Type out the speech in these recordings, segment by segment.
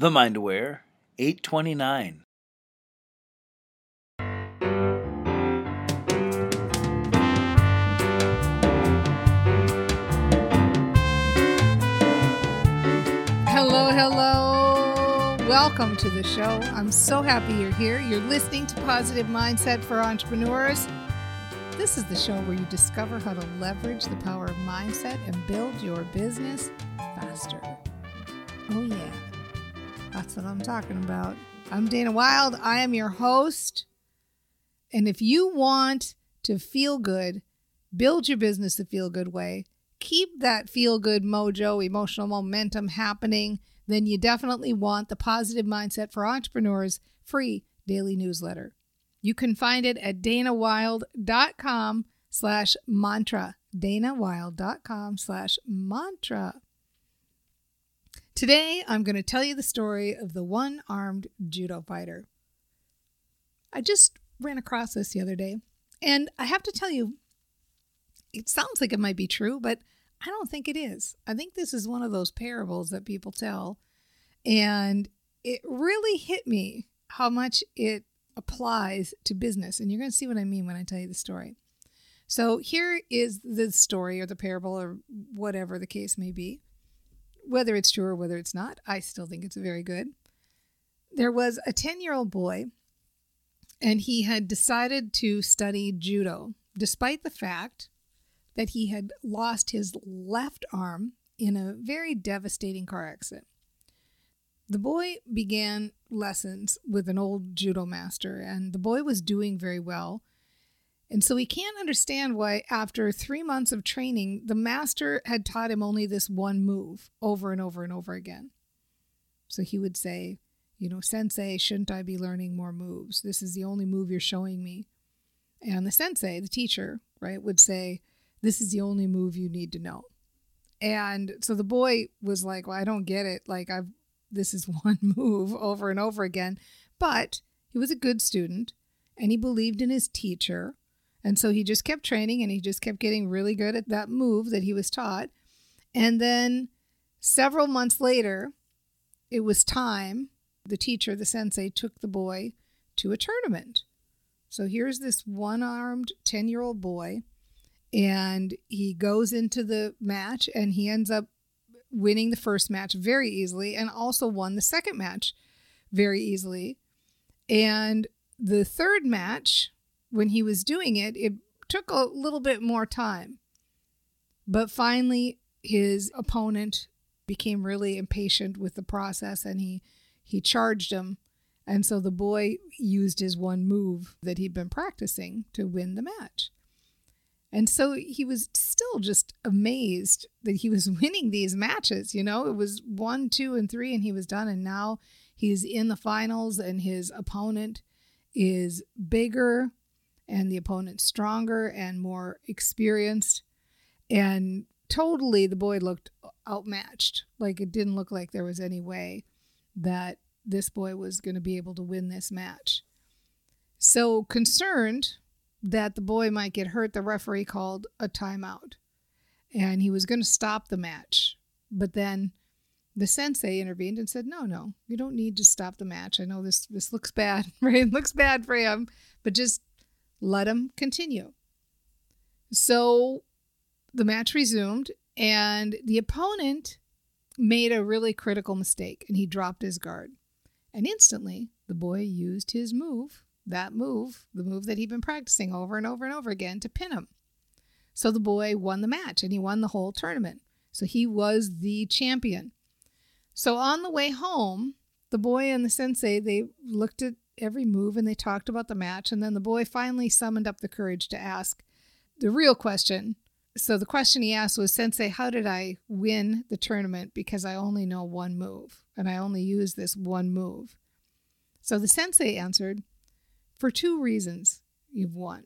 The Mind Aware, 829. Hello, hello. Welcome to the show. I'm so happy you're here. You're listening to Positive Mindset for Entrepreneurs. This is the show where you discover how to leverage the power of mindset and build your business faster. Oh, yeah. That's what I'm talking about. I'm Dana Wilde. I am your host. And if you want to feel good, build your business the feel good way, keep that feel good mojo, emotional momentum happening, then you definitely want the Positive Mindset for Entrepreneurs free daily newsletter. You can find it at danawilde.com slash mantra. danawilde.com slash mantra. Today, I'm going to tell you the story of the one armed judo fighter. I just ran across this the other day, and I have to tell you, it sounds like it might be true, but I don't think it is. I think this is one of those parables that people tell, and it really hit me how much it applies to business. And you're going to see what I mean when I tell you the story. So, here is the story or the parable or whatever the case may be whether it's true or whether it's not, I still think it's very good. There was a 10 year old boy, and he had decided to study judo, despite the fact that he had lost his left arm in a very devastating car accident. The boy began lessons with an old judo master, and the boy was doing very well. And so he can't understand why, after three months of training, the master had taught him only this one move over and over and over again. So he would say, You know, sensei, shouldn't I be learning more moves? This is the only move you're showing me. And the sensei, the teacher, right, would say, This is the only move you need to know. And so the boy was like, Well, I don't get it. Like, I've, this is one move over and over again. But he was a good student and he believed in his teacher and so he just kept training and he just kept getting really good at that move that he was taught. And then several months later, it was time. The teacher, the sensei, took the boy to a tournament. So here's this one armed 10 year old boy, and he goes into the match and he ends up winning the first match very easily and also won the second match very easily. And the third match, when he was doing it, it took a little bit more time. But finally, his opponent became really impatient with the process and he, he charged him. And so the boy used his one move that he'd been practicing to win the match. And so he was still just amazed that he was winning these matches. You know, it was one, two, and three, and he was done. And now he's in the finals, and his opponent is bigger and the opponent stronger and more experienced. And totally, the boy looked outmatched. Like it didn't look like there was any way that this boy was going to be able to win this match. So, concerned that the boy might get hurt, the referee called a timeout and he was going to stop the match. But then the sensei intervened and said, "No, no, you don't need to stop the match. I know this this looks bad, right? It looks bad for him, but just let him continue. So the match resumed, and the opponent made a really critical mistake and he dropped his guard. And instantly, the boy used his move, that move, the move that he'd been practicing over and over and over again, to pin him. So the boy won the match and he won the whole tournament. So he was the champion. So on the way home, the boy and the sensei, they looked at every move and they talked about the match. And then the boy finally summoned up the courage to ask the real question So the question he asked was, Sensei, how did I win the tournament? Because I only know one move and I only use this one move. So the sensei answered, For two reasons you've won.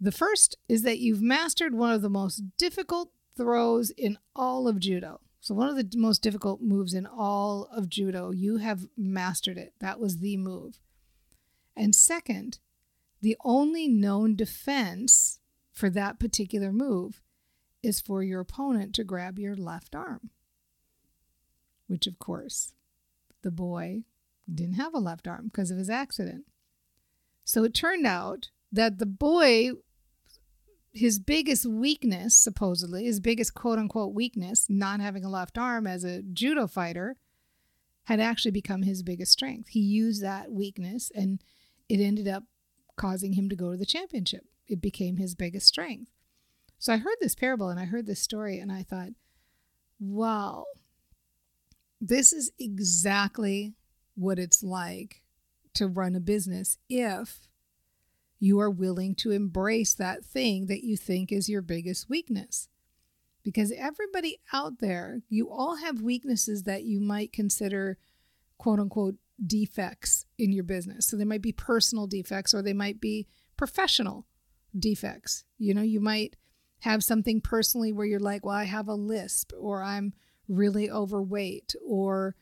The first is that you've mastered one of the most difficult throws in all of judo. So, one of the most difficult moves in all of judo, you have mastered it. That was the move. And second, the only known defense for that particular move is for your opponent to grab your left arm, which, of course, the boy didn't have a left arm because of his accident. So it turned out that the boy his biggest weakness, supposedly, his biggest quote unquote weakness, not having a left arm as a judo fighter, had actually become his biggest strength. He used that weakness and it ended up causing him to go to the championship. It became his biggest strength. So I heard this parable and I heard this story and I thought, wow, this is exactly what it's like to run a business if you are willing to embrace that thing that you think is your biggest weakness. Because everybody out there, you all have weaknesses that you might consider quote unquote defects in your business. So they might be personal defects or they might be professional defects. You know, you might have something personally where you're like, well, I have a lisp or I'm really overweight or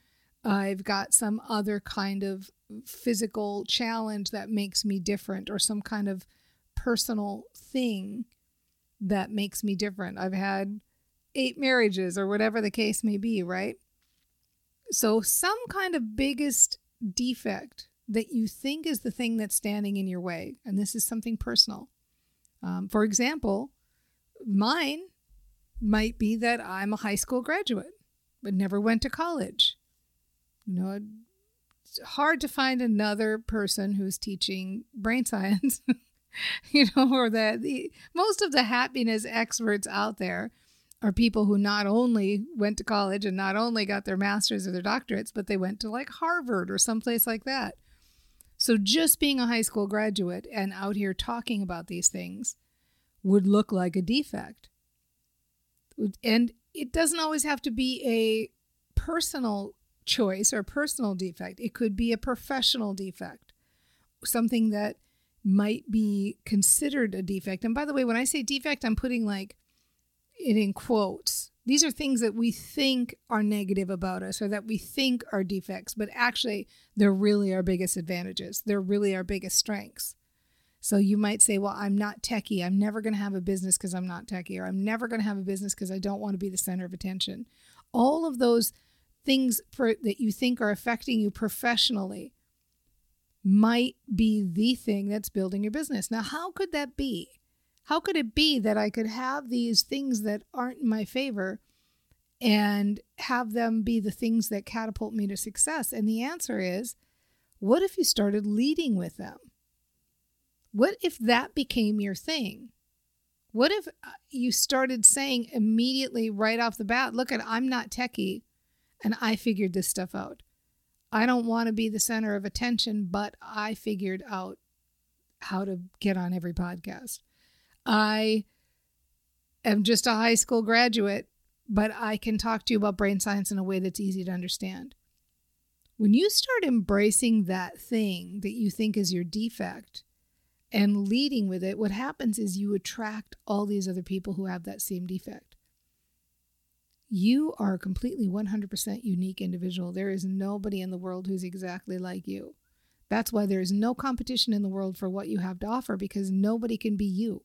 I've got some other kind of physical challenge that makes me different or some kind of personal thing that makes me different. I've had eight marriages or whatever the case may be, right? So, some kind of biggest defect that you think is the thing that's standing in your way, and this is something personal. Um, for example, mine might be that I'm a high school graduate, but never went to college. You know, hard to find another person who's teaching brain science, you know, or that the most of the happiness experts out there are people who not only went to college and not only got their masters or their doctorates, but they went to like Harvard or someplace like that. So just being a high school graduate and out here talking about these things would look like a defect. And it doesn't always have to be a personal choice or personal defect. It could be a professional defect, something that might be considered a defect. And by the way, when I say defect, I'm putting like it in quotes. These are things that we think are negative about us or that we think are defects, but actually they're really our biggest advantages. They're really our biggest strengths. So you might say, well, I'm not techie. I'm never going to have a business because I'm not techie, or I'm never going to have a business because I don't want to be the center of attention. All of those things for, that you think are affecting you professionally might be the thing that's building your business. Now, how could that be? How could it be that I could have these things that aren't in my favor and have them be the things that catapult me to success? And the answer is what if you started leading with them? What if that became your thing? What if uh, you started saying immediately right off the bat, look at I'm not techie, and I figured this stuff out. I don't want to be the center of attention, but I figured out how to get on every podcast. I am just a high school graduate, but I can talk to you about brain science in a way that's easy to understand. When you start embracing that thing that you think is your defect and leading with it, what happens is you attract all these other people who have that same defect you are a completely 100% unique individual. There is nobody in the world who's exactly like you. That's why there is no competition in the world for what you have to offer because nobody can be you.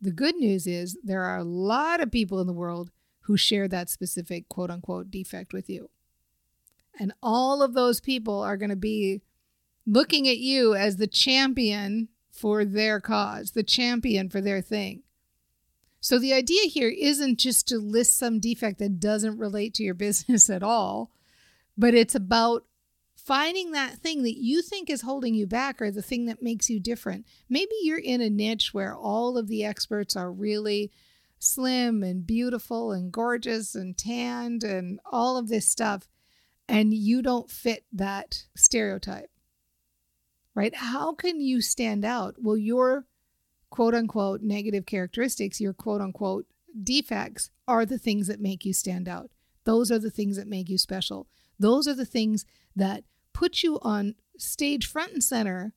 The good news is there are a lot of people in the world who share that specific quote unquote defect with you. And all of those people are going to be looking at you as the champion for their cause, the champion for their thing. So the idea here isn't just to list some defect that doesn't relate to your business at all, but it's about finding that thing that you think is holding you back or the thing that makes you different. Maybe you're in a niche where all of the experts are really slim and beautiful and gorgeous and tanned and all of this stuff, and you don't fit that stereotype. Right? How can you stand out? Well, your quote unquote negative characteristics, your quote unquote defects, are the things that make you stand out. Those are the things that make you special. Those are the things that put you on stage front and center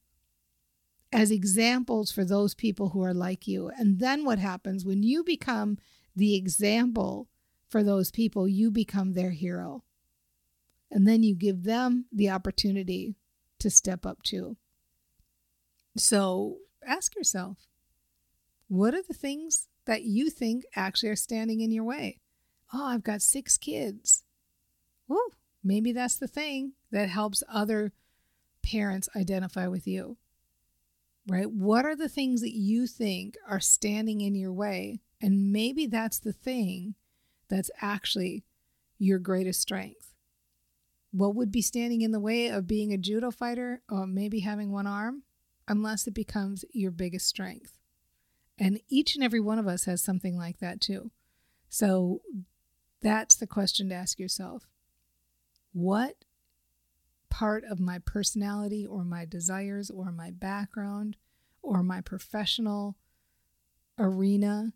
as examples for those people who are like you. And then what happens when you become the example for those people, you become their hero. And then you give them the opportunity to step up too. So ask yourself what are the things that you think actually are standing in your way? Oh, I've got six kids. Woo, maybe that's the thing that helps other parents identify with you. Right? What are the things that you think are standing in your way? And maybe that's the thing that's actually your greatest strength. What would be standing in the way of being a judo fighter or maybe having one arm? Unless it becomes your biggest strength. And each and every one of us has something like that too. So that's the question to ask yourself. What part of my personality or my desires or my background or my professional arena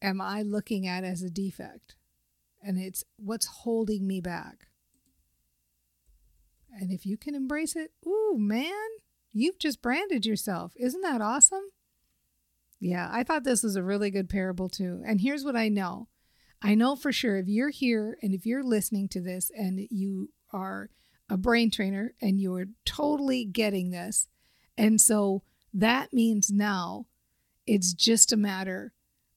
am I looking at as a defect? And it's what's holding me back. And if you can embrace it, ooh, man, you've just branded yourself. Isn't that awesome? Yeah, I thought this was a really good parable too. And here's what I know I know for sure if you're here and if you're listening to this and you are a brain trainer and you're totally getting this, and so that means now it's just a matter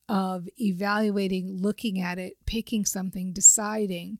of evaluating, looking at it, picking something, deciding,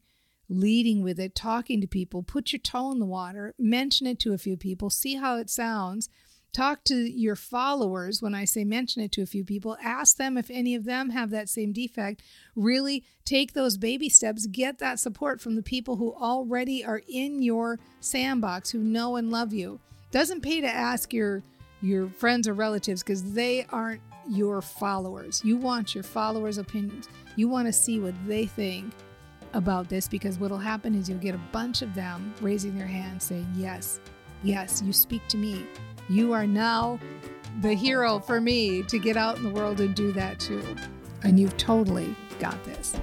leading with it, talking to people, put your toe in the water, mention it to a few people, see how it sounds. Talk to your followers when I say mention it to a few people. Ask them if any of them have that same defect. Really take those baby steps. Get that support from the people who already are in your sandbox, who know and love you. Doesn't pay to ask your your friends or relatives because they aren't your followers. You want your followers' opinions. You want to see what they think about this because what'll happen is you'll get a bunch of them raising their hands saying, Yes, yes, you speak to me. You are now the hero for me to get out in the world and do that too. And you've totally got this.